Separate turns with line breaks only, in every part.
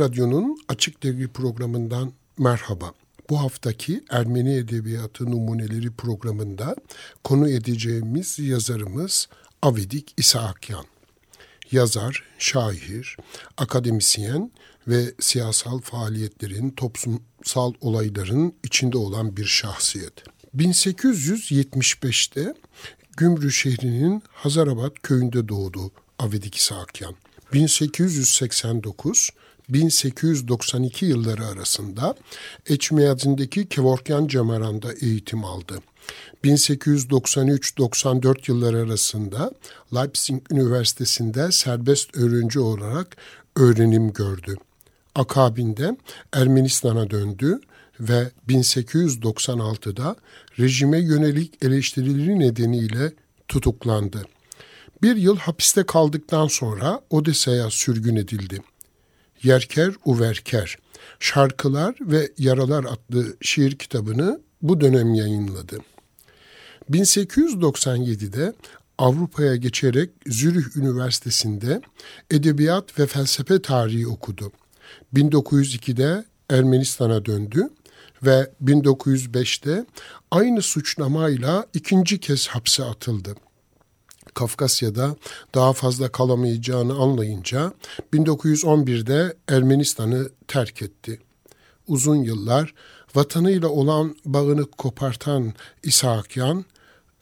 Radyo'nun Açık Devri programından merhaba. Bu haftaki Ermeni Edebiyatı Numuneleri programında konu edeceğimiz yazarımız Avedik İsahakyan. Yazar, şair, akademisyen ve siyasal faaliyetlerin, toplumsal olayların içinde olan bir şahsiyet. 1875'te Gümrü şehrinin Hazarabat köyünde doğdu Avedik İsahakyan. 1889 1892 yılları arasında Eçmeyadin'deki Kevorkyan Cemaran'da eğitim aldı. 1893-94 yılları arasında Leipzig Üniversitesi'nde serbest öğrenci olarak öğrenim gördü. Akabinde Ermenistan'a döndü ve 1896'da rejime yönelik eleştirileri nedeniyle tutuklandı. Bir yıl hapiste kaldıktan sonra Odessa'ya sürgün edildi. Yerker Uverker, Şarkılar ve Yaralar adlı şiir kitabını bu dönem yayınladı. 1897'de Avrupa'ya geçerek Zürih Üniversitesi'nde edebiyat ve felsefe tarihi okudu. 1902'de Ermenistan'a döndü ve 1905'te aynı suçlamayla ikinci kez hapse atıldı. Kafkasya'da daha fazla kalamayacağını anlayınca 1911'de Ermenistan'ı terk etti. Uzun yıllar vatanıyla olan bağını kopartan İshakyan,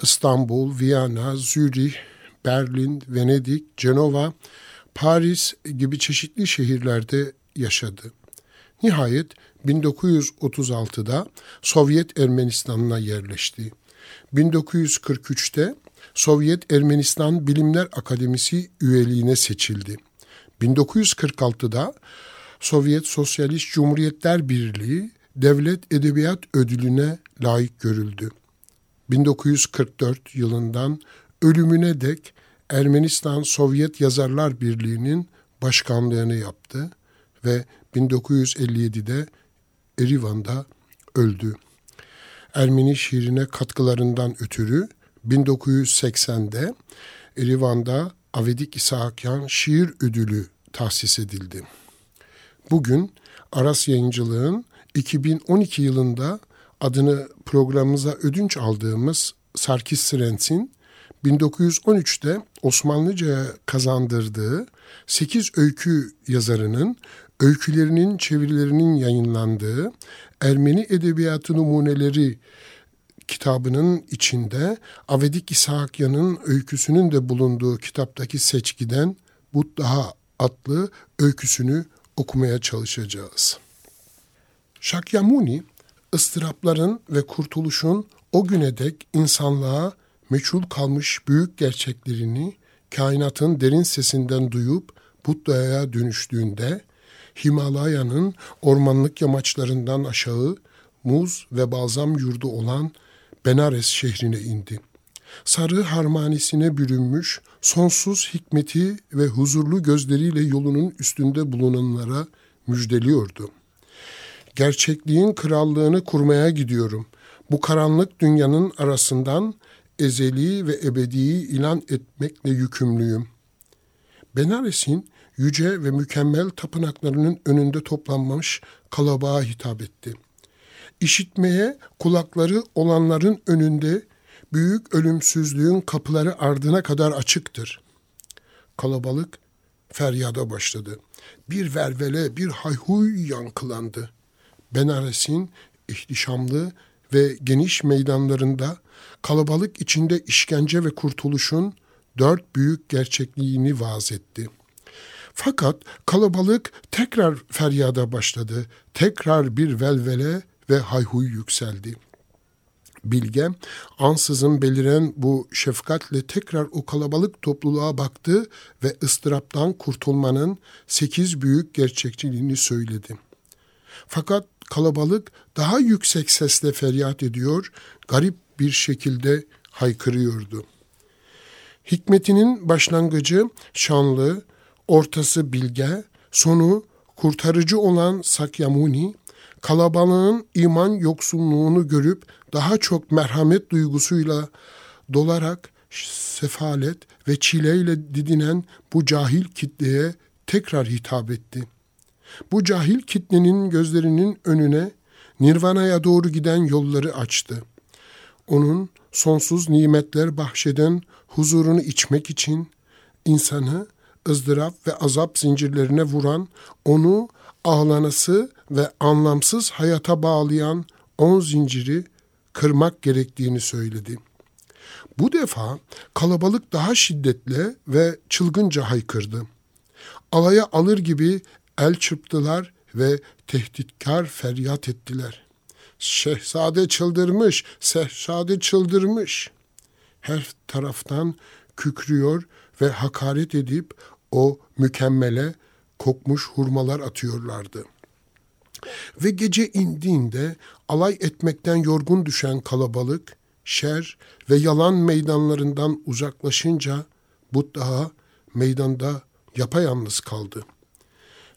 İstanbul, Viyana, Zürih, Berlin, Venedik, Cenova, Paris gibi çeşitli şehirlerde yaşadı. Nihayet 1936'da Sovyet Ermenistan'ına yerleşti. 1943'te Sovyet Ermenistan Bilimler Akademisi üyeliğine seçildi. 1946'da Sovyet Sosyalist Cumhuriyetler Birliği Devlet Edebiyat Ödülüne layık görüldü. 1944 yılından ölümüne dek Ermenistan Sovyet Yazarlar Birliği'nin başkanlığını yaptı ve 1957'de Erivan'da öldü. Ermeni şiirine katkılarından ötürü 1980'de Erivan'da Avedik İsahakyan Şiir Ödülü tahsis edildi. Bugün Aras Yayıncılığın 2012 yılında adını programımıza ödünç aldığımız Sarkis Sirens'in 1913'te Osmanlıca'ya kazandırdığı 8 öykü yazarının öykülerinin çevirilerinin yayınlandığı Ermeni Edebiyatı Numuneleri kitabının içinde Avedik İshakyan'ın öyküsünün de bulunduğu kitaptaki seçkiden Buddha adlı öyküsünü okumaya çalışacağız. Shakyamuni, ıstırapların ve kurtuluşun o güne dek insanlığa meçhul kalmış büyük gerçeklerini kainatın derin sesinden duyup Buddha'ya dönüştüğünde Himalaya'nın ormanlık yamaçlarından aşağı muz ve balzam yurdu olan Benares şehrine indi. Sarı harmanisine bürünmüş, sonsuz hikmeti ve huzurlu gözleriyle yolunun üstünde bulunanlara müjdeliyordu. Gerçekliğin krallığını kurmaya gidiyorum. Bu karanlık dünyanın arasından ezeli ve ebediyi ilan etmekle yükümlüyüm. Benares'in yüce ve mükemmel tapınaklarının önünde toplanmış kalabağa hitap etti.'' İşitmeye kulakları olanların önünde büyük ölümsüzlüğün kapıları ardına kadar açıktır. Kalabalık feryada başladı. Bir vervele, bir hayhuy yankılandı. Benares'in ihtişamlı ve geniş meydanlarında kalabalık içinde işkence ve kurtuluşun dört büyük gerçekliğini vaaz etti. Fakat kalabalık tekrar feryada başladı. Tekrar bir velvele ve hayhuy yükseldi. Bilge ansızın beliren bu şefkatle tekrar o kalabalık topluluğa baktı ve ıstıraptan kurtulmanın sekiz büyük gerçekçiliğini söyledi. Fakat kalabalık daha yüksek sesle feryat ediyor, garip bir şekilde haykırıyordu. Hikmetinin başlangıcı şanlı, ortası bilge, sonu kurtarıcı olan Sakyamuni, kalabalığın iman yoksunluğunu görüp daha çok merhamet duygusuyla dolarak sefalet ve çileyle didinen bu cahil kitleye tekrar hitap etti. Bu cahil kitlenin gözlerinin önüne Nirvana'ya doğru giden yolları açtı. Onun sonsuz nimetler bahşeden huzurunu içmek için insanı ızdırap ve azap zincirlerine vuran, onu ağlanası ve anlamsız hayata bağlayan on zinciri kırmak gerektiğini söyledi. Bu defa kalabalık daha şiddetle ve çılgınca haykırdı. Alaya alır gibi el çırptılar ve tehditkar feryat ettiler. Şehzade çıldırmış, şehzade çıldırmış. Her taraftan kükrüyor ve hakaret edip o mükemmele kokmuş hurmalar atıyorlardı. Ve gece indiğinde alay etmekten yorgun düşen kalabalık, şer ve yalan meydanlarından uzaklaşınca Buddha meydanda yapayalnız kaldı.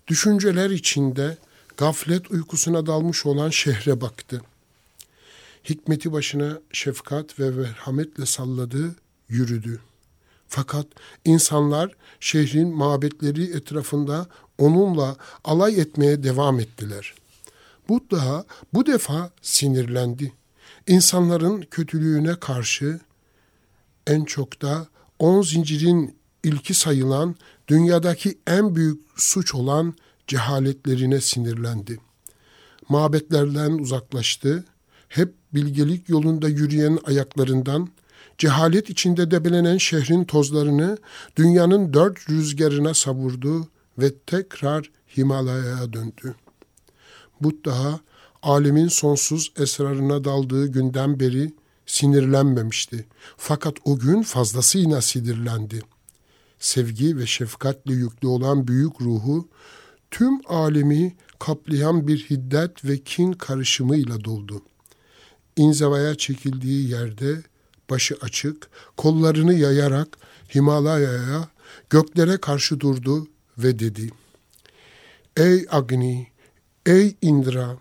Düşünceler içinde gaflet uykusuna dalmış olan şehre baktı. Hikmeti başına şefkat ve merhametle salladı, yürüdü. Fakat insanlar şehrin mabetleri etrafında onunla alay etmeye devam ettiler. Buddha bu defa sinirlendi. İnsanların kötülüğüne karşı en çok da on zincirin ilki sayılan dünyadaki en büyük suç olan cehaletlerine sinirlendi. Mabetlerden uzaklaştı, hep bilgelik yolunda yürüyen ayaklarından cehalet içinde debelenen şehrin tozlarını dünyanın dört rüzgarına savurdu ve tekrar Himalaya'ya döndü. Buddha, alemin sonsuz esrarına daldığı günden beri sinirlenmemişti. Fakat o gün fazlasıyla sinirlendi. Sevgi ve şefkatle yüklü olan büyük ruhu, tüm alemi kaplayan bir hiddet ve kin karışımıyla doldu. İnzivaya çekildiği yerde başı açık, kollarını yayarak Himalaya'ya, göklere karşı durdu ve dedi. Ey Agni, ey Indra,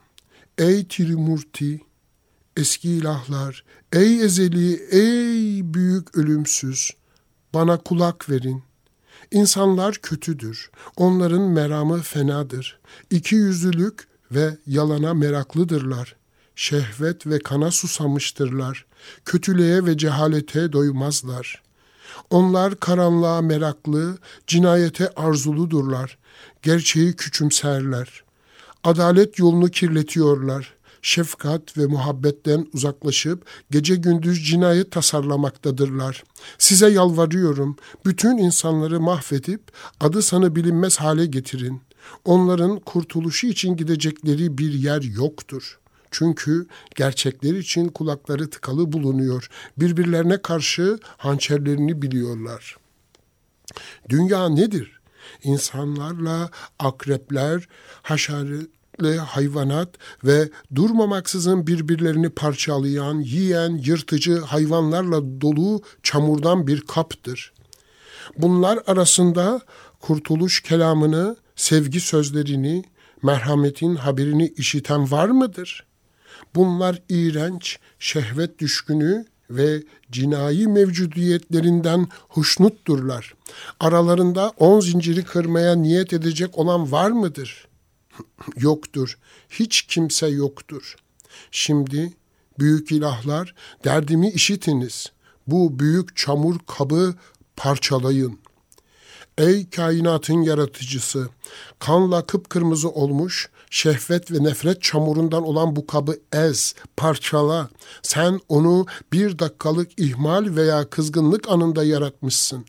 ey Trimurti, eski ilahlar, ey ezeli, ey büyük ölümsüz, bana kulak verin. İnsanlar kötüdür, onların meramı fenadır, iki yüzlülük ve yalana meraklıdırlar şehvet ve kana susamıştırlar. Kötülüğe ve cehalete doymazlar. Onlar karanlığa meraklı, cinayete arzuludurlar. Gerçeği küçümserler. Adalet yolunu kirletiyorlar. Şefkat ve muhabbetten uzaklaşıp gece gündüz cinayet tasarlamaktadırlar. Size yalvarıyorum, bütün insanları mahvedip adı sanı bilinmez hale getirin. Onların kurtuluşu için gidecekleri bir yer yoktur.'' Çünkü gerçekler için kulakları tıkalı bulunuyor. Birbirlerine karşı hançerlerini biliyorlar. Dünya nedir? İnsanlarla akrepler, haşeretli hayvanat ve durmamaksızın birbirlerini parçalayan, yiyen, yırtıcı hayvanlarla dolu çamurdan bir kaptır. Bunlar arasında kurtuluş kelamını, sevgi sözlerini, merhametin haberini işiten var mıdır? Bunlar iğrenç, şehvet düşkünü ve cinayi mevcudiyetlerinden hoşnutturlar. Aralarında on zinciri kırmaya niyet edecek olan var mıdır? yoktur. Hiç kimse yoktur. Şimdi büyük ilahlar derdimi işitiniz. Bu büyük çamur kabı parçalayın. Ey kainatın yaratıcısı, kanla kıpkırmızı olmuş, şehvet ve nefret çamurundan olan bu kabı ez, parçala. Sen onu bir dakikalık ihmal veya kızgınlık anında yaratmışsın.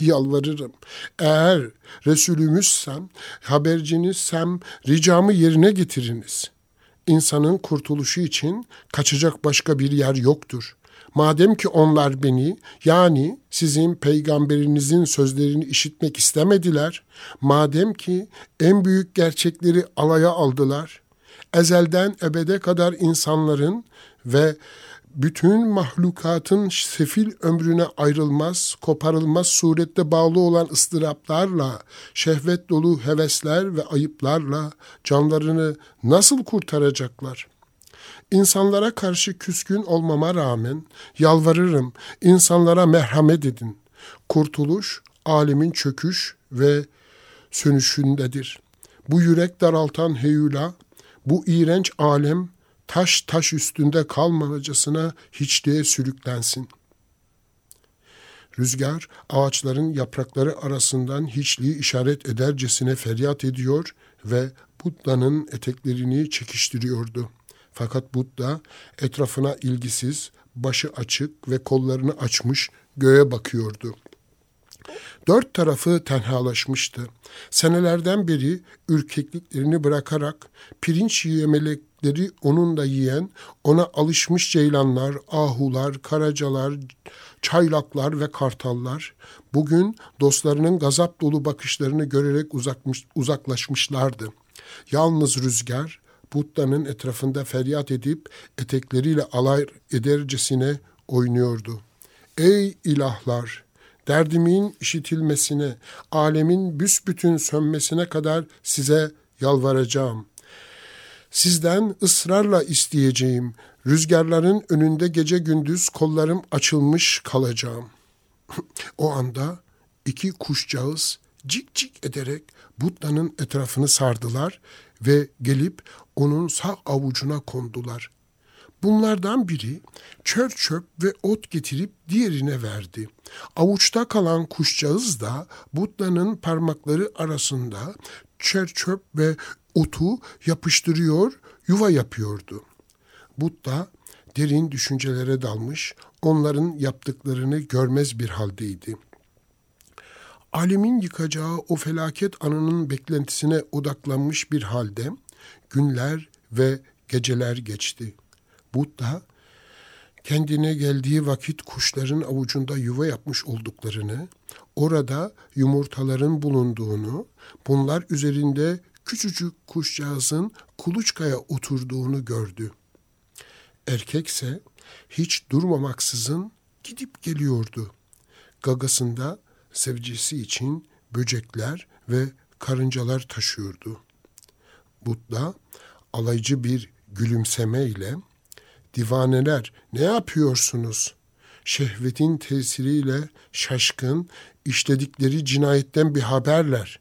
Yalvarırım. Eğer Resulümüzsem, habercinizsem ricamı yerine getiriniz. İnsanın kurtuluşu için kaçacak başka bir yer yoktur. Madem ki onlar beni yani sizin peygamberinizin sözlerini işitmek istemediler, madem ki en büyük gerçekleri alaya aldılar, ezelden ebede kadar insanların ve bütün mahlukatın sefil ömrüne ayrılmaz, koparılmaz surette bağlı olan ıstıraplarla, şehvet dolu hevesler ve ayıplarla canlarını nasıl kurtaracaklar? İnsanlara karşı küskün olmama rağmen yalvarırım, insanlara merhamet edin. Kurtuluş, alemin çöküş ve sönüşündedir. Bu yürek daraltan heyula, bu iğrenç alem taş taş üstünde kalmamacasına hiçliğe sürüklensin. Rüzgar ağaçların yaprakları arasından hiçliği işaret edercesine feryat ediyor ve Buddha'nın eteklerini çekiştiriyordu. Fakat Buddha etrafına ilgisiz, başı açık ve kollarını açmış göğe bakıyordu. Dört tarafı tenhalaşmıştı. Senelerden beri ürkekliklerini bırakarak pirinç yemelekleri onun da yiyen, ona alışmış ceylanlar, ahular, karacalar, çaylaklar ve kartallar bugün dostlarının gazap dolu bakışlarını görerek uzakmış, uzaklaşmışlardı. Yalnız rüzgar Buddha'nın etrafında feryat edip etekleriyle alay edercesine oynuyordu. Ey ilahlar! Derdimin işitilmesine, alemin büsbütün sönmesine kadar size yalvaracağım. Sizden ısrarla isteyeceğim. Rüzgarların önünde gece gündüz kollarım açılmış kalacağım. o anda iki kuşcağız cik cik ederek Buddha'nın etrafını sardılar ve gelip onun sağ avucuna kondular. Bunlardan biri çör çöp ve ot getirip diğerine verdi. Avuçta kalan kuşcağız da Buddha'nın parmakları arasında çör çöp ve otu yapıştırıyor, yuva yapıyordu. Buddha derin düşüncelere dalmış, onların yaptıklarını görmez bir haldeydi. Alemin yıkacağı o felaket anının beklentisine odaklanmış bir halde günler ve geceler geçti. Buddha kendine geldiği vakit kuşların avucunda yuva yapmış olduklarını, orada yumurtaların bulunduğunu, bunlar üzerinde küçücük kuşcağızın kuluçkaya oturduğunu gördü. Erkekse hiç durmamaksızın gidip geliyordu. Gagasında sevcisi için böcekler ve karıncalar taşıyordu. Buddha alaycı bir gülümseme ile divaneler ne yapıyorsunuz? Şehvetin tesiriyle şaşkın, işledikleri cinayetten bir haberler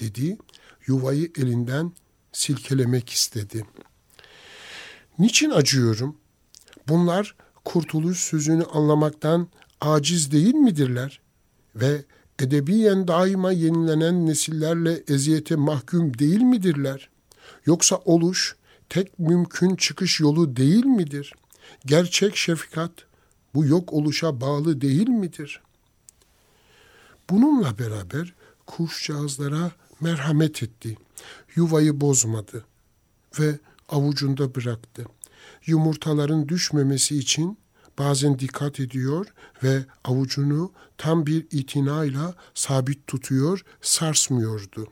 dedi. Yuvayı elinden silkelemek istedi. Niçin acıyorum? Bunlar kurtuluş sözünü anlamaktan aciz değil midirler? Ve edebiyen daima yenilenen nesillerle eziyete mahkum değil midirler? Yoksa oluş, tek mümkün çıkış yolu değil midir? Gerçek şefkat bu yok oluşa bağlı değil midir? Bununla beraber kuşcağızlara merhamet etti. Yuvayı bozmadı ve avucunda bıraktı. Yumurtaların düşmemesi için bazen dikkat ediyor ve avucunu tam bir itinayla sabit tutuyor, sarsmıyordu.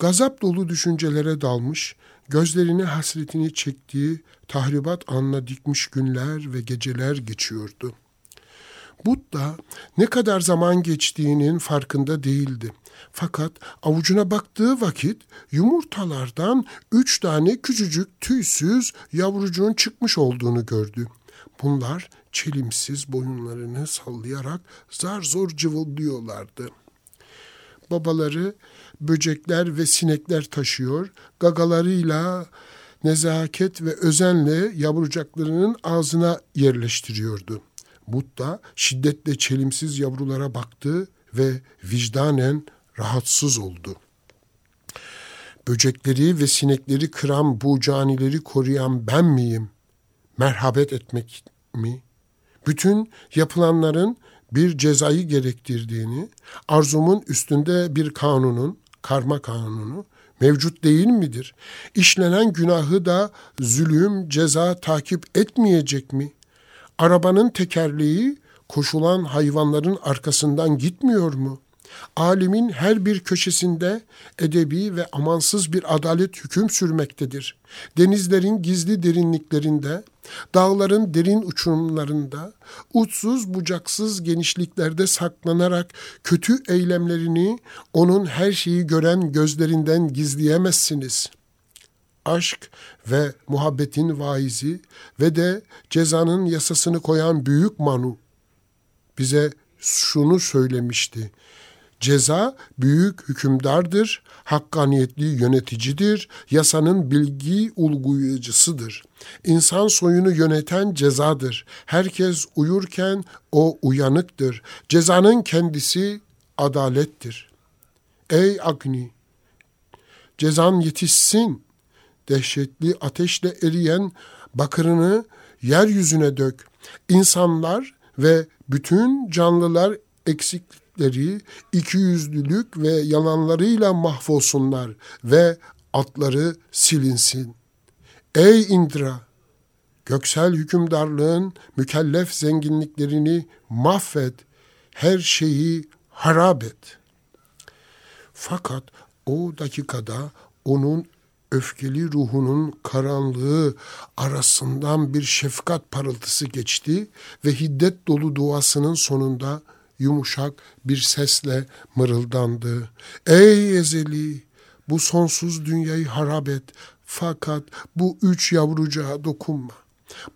Gazap dolu düşüncelere dalmış, gözlerini hasretini çektiği tahribat anına dikmiş günler ve geceler geçiyordu. Buddha ne kadar zaman geçtiğinin farkında değildi. Fakat avucuna baktığı vakit yumurtalardan üç tane küçücük tüysüz yavrucuğun çıkmış olduğunu gördü. Bunlar çelimsiz boyunlarını sallayarak zar zor cıvıldıyorlardı. Babaları böcekler ve sinekler taşıyor, gagalarıyla nezaket ve özenle yavrucaklarının ağzına yerleştiriyordu. Buddha şiddetle çelimsiz yavrulara baktı ve vicdanen rahatsız oldu. Böcekleri ve sinekleri kıran bu canileri koruyan ben miyim? Merhabet etmek mi? Bütün yapılanların bir cezayı gerektirdiğini, arzumun üstünde bir kanunun, karma kanunu mevcut değil midir? İşlenen günahı da zulüm, ceza takip etmeyecek mi? Arabanın tekerleği koşulan hayvanların arkasından gitmiyor mu? Alimin her bir köşesinde edebi ve amansız bir adalet hüküm sürmektedir. Denizlerin gizli derinliklerinde, dağların derin uçurumlarında, uçsuz bucaksız genişliklerde saklanarak kötü eylemlerini onun her şeyi gören gözlerinden gizleyemezsiniz.'' aşk ve muhabbetin vaizi ve de cezanın yasasını koyan büyük Manu bize şunu söylemişti. Ceza büyük hükümdardır, hakkaniyetli yöneticidir, yasanın bilgi ulguyucusudur. İnsan soyunu yöneten cezadır. Herkes uyurken o uyanıktır. Cezanın kendisi adalettir. Ey Agni! Cezan yetişsin. Dehşetli ateşle eriyen bakırını yeryüzüne dök. İnsanlar ve bütün canlılar eksiklikleri, ikiyüzlülük ve yalanlarıyla mahvolsunlar ve atları silinsin. Ey Indra! Göksel hükümdarlığın mükellef zenginliklerini mahvet, her şeyi harap et. Fakat o dakikada onun öfkeli ruhunun karanlığı arasından bir şefkat parıltısı geçti ve hiddet dolu duasının sonunda yumuşak bir sesle mırıldandı. Ey ezeli bu sonsuz dünyayı harap et fakat bu üç yavrucağa dokunma.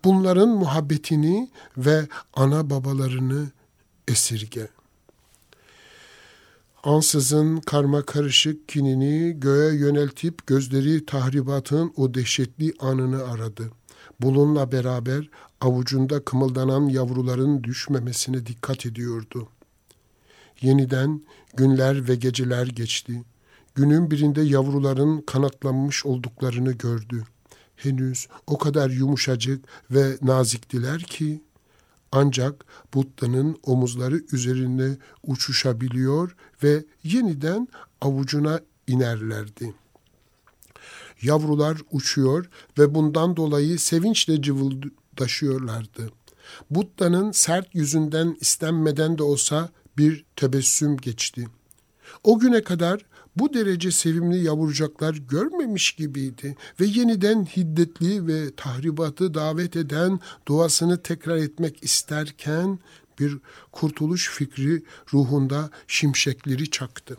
Bunların muhabbetini ve ana babalarını esirge. Ansızın karma karışık kinini göğe yöneltip gözleri tahribatın o dehşetli anını aradı. Bulunla beraber avucunda kımıldanan yavruların düşmemesine dikkat ediyordu. Yeniden günler ve geceler geçti. Günün birinde yavruların kanatlanmış olduklarını gördü. Henüz o kadar yumuşacık ve naziktiler ki ancak Buddha'nın omuzları üzerinde uçuşabiliyor ve yeniden avucuna inerlerdi. Yavrular uçuyor ve bundan dolayı sevinçle cıvıldaşıyorlardı. Buddha'nın sert yüzünden istenmeden de olsa bir tebessüm geçti. O güne kadar bu derece sevimli yavrucaklar görmemiş gibiydi ve yeniden hiddetli ve tahribatı davet eden duasını tekrar etmek isterken bir kurtuluş fikri ruhunda şimşekleri çaktı.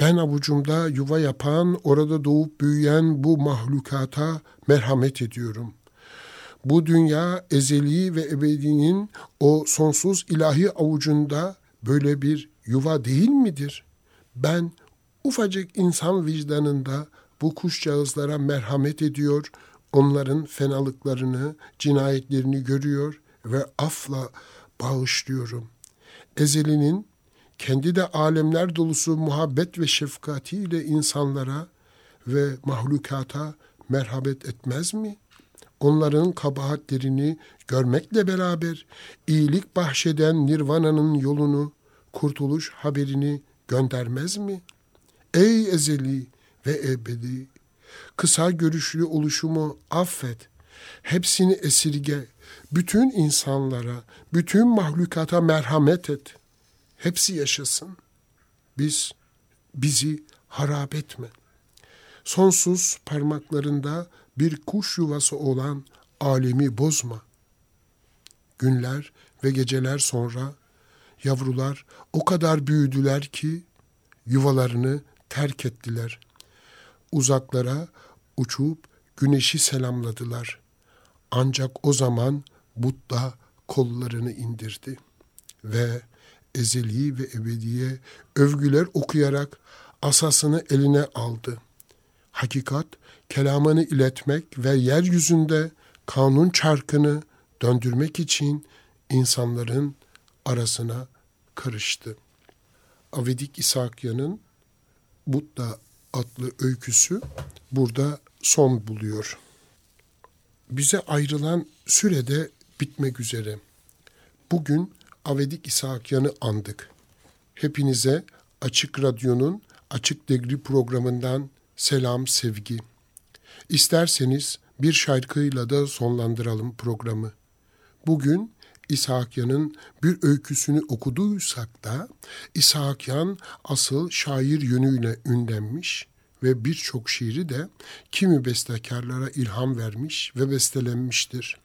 Ben avucumda yuva yapan, orada doğup büyüyen bu mahlukata merhamet ediyorum. Bu dünya ezeli ve ebedinin o sonsuz ilahi avucunda böyle bir yuva değil midir? Ben ufacık insan vicdanında bu kuşcağızlara merhamet ediyor, onların fenalıklarını, cinayetlerini görüyor ve afla bağışlıyorum. Ezeli'nin kendi de alemler dolusu muhabbet ve şefkatiyle insanlara ve mahlukata merhamet etmez mi? Onların kabahatlerini görmekle beraber iyilik bahşeden Nirvana'nın yolunu, kurtuluş haberini göndermez mi? Ey ezeli ve ebedi, kısa görüşlü oluşumu affet, hepsini esirge, bütün insanlara, bütün mahlukata merhamet et. Hepsi yaşasın. Biz, bizi harap etme. Sonsuz parmaklarında bir kuş yuvası olan alemi bozma. Günler ve geceler sonra yavrular o kadar büyüdüler ki yuvalarını terk ettiler. Uzaklara uçup güneşi selamladılar. Ancak o zaman Buddha kollarını indirdi ve ezeli ve ebediye övgüler okuyarak asasını eline aldı. Hakikat, kelamını iletmek ve yeryüzünde kanun çarkını döndürmek için insanların arasına karıştı. Avedik İsakya'nın Buddha adlı öyküsü burada son buluyor. Bize ayrılan sürede bitmek üzere. Bugün Avedik İshakyan'ı andık. Hepinize Açık Radyo'nun Açık Degri programından selam, sevgi. İsterseniz bir şarkıyla da sonlandıralım programı. Bugün İshakyan'ın bir öyküsünü okuduysak da İshakyan asıl şair yönüyle ünlenmiş ve birçok şiiri de kimi bestekarlara ilham vermiş ve bestelenmiştir.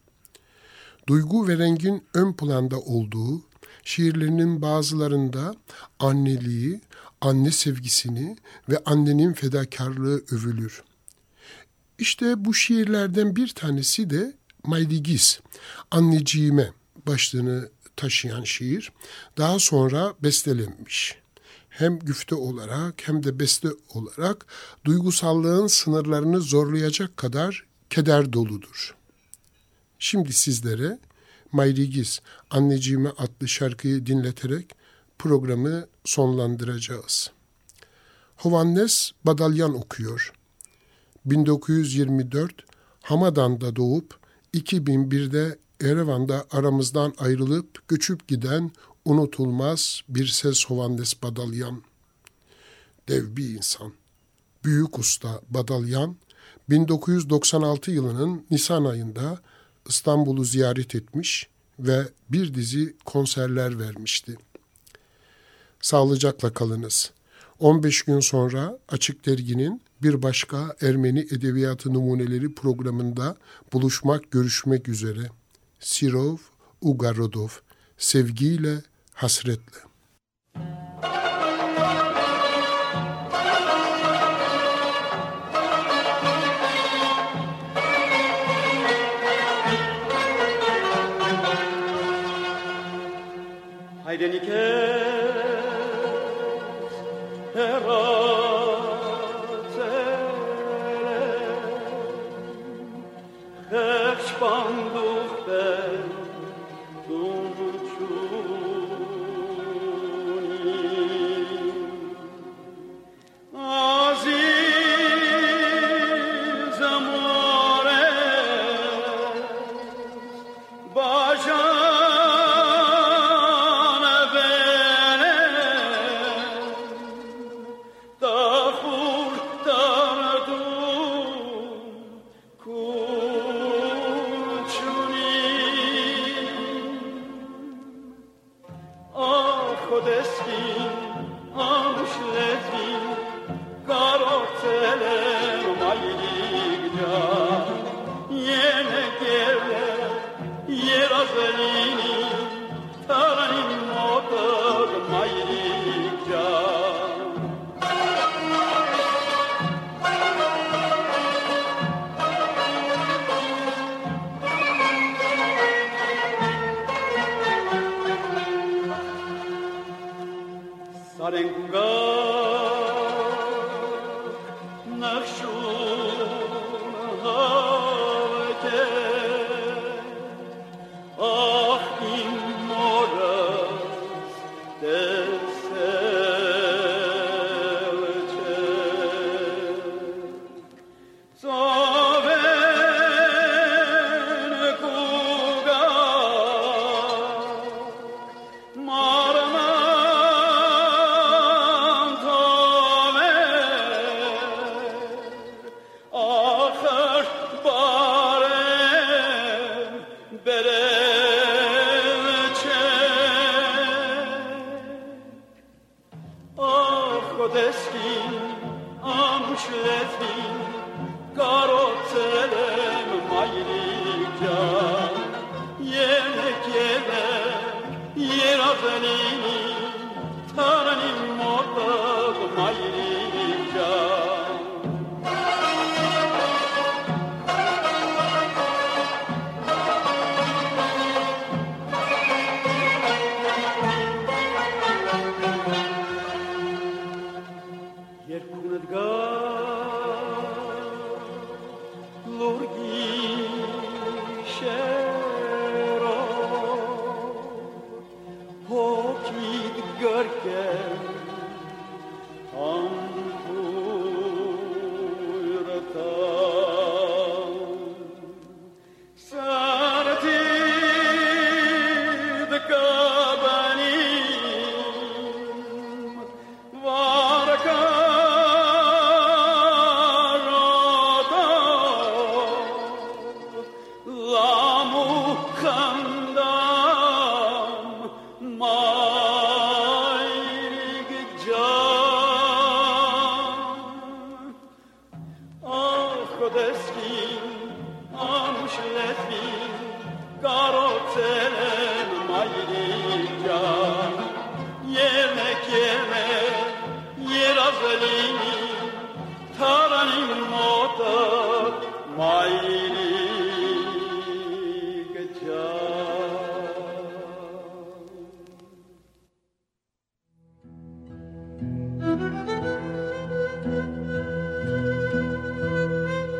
Duygu ve rengin ön planda olduğu şiirlerinin bazılarında anneliği, anne sevgisini ve annenin fedakarlığı övülür. İşte bu şiirlerden bir tanesi de Maydigis, anneciğime başlığını taşıyan şiir daha sonra bestelenmiş. Hem güfte olarak hem de beste olarak duygusallığın sınırlarını zorlayacak kadar keder doludur. Şimdi sizlere Mayrigiz Anneciğime adlı şarkıyı dinleterek programı sonlandıracağız. Hovannes Badalyan okuyor. 1924 Hamadan'da doğup 2001'de Erevan'da aramızdan ayrılıp göçüp giden unutulmaz bir ses Hovannes Badalyan. Dev bir insan. Büyük usta Badalyan 1996 yılının Nisan ayında İstanbul'u ziyaret etmiş ve bir dizi konserler vermişti. Sağlıcakla kalınız. 15 gün sonra Açık Dergi'nin bir başka Ermeni Edebiyatı Numuneleri programında buluşmak, görüşmek üzere. Sirov Ugarodov, sevgiyle, hasretle.
And
go. godeskin, am
šlezvin. Yemek yemek, yer afelik,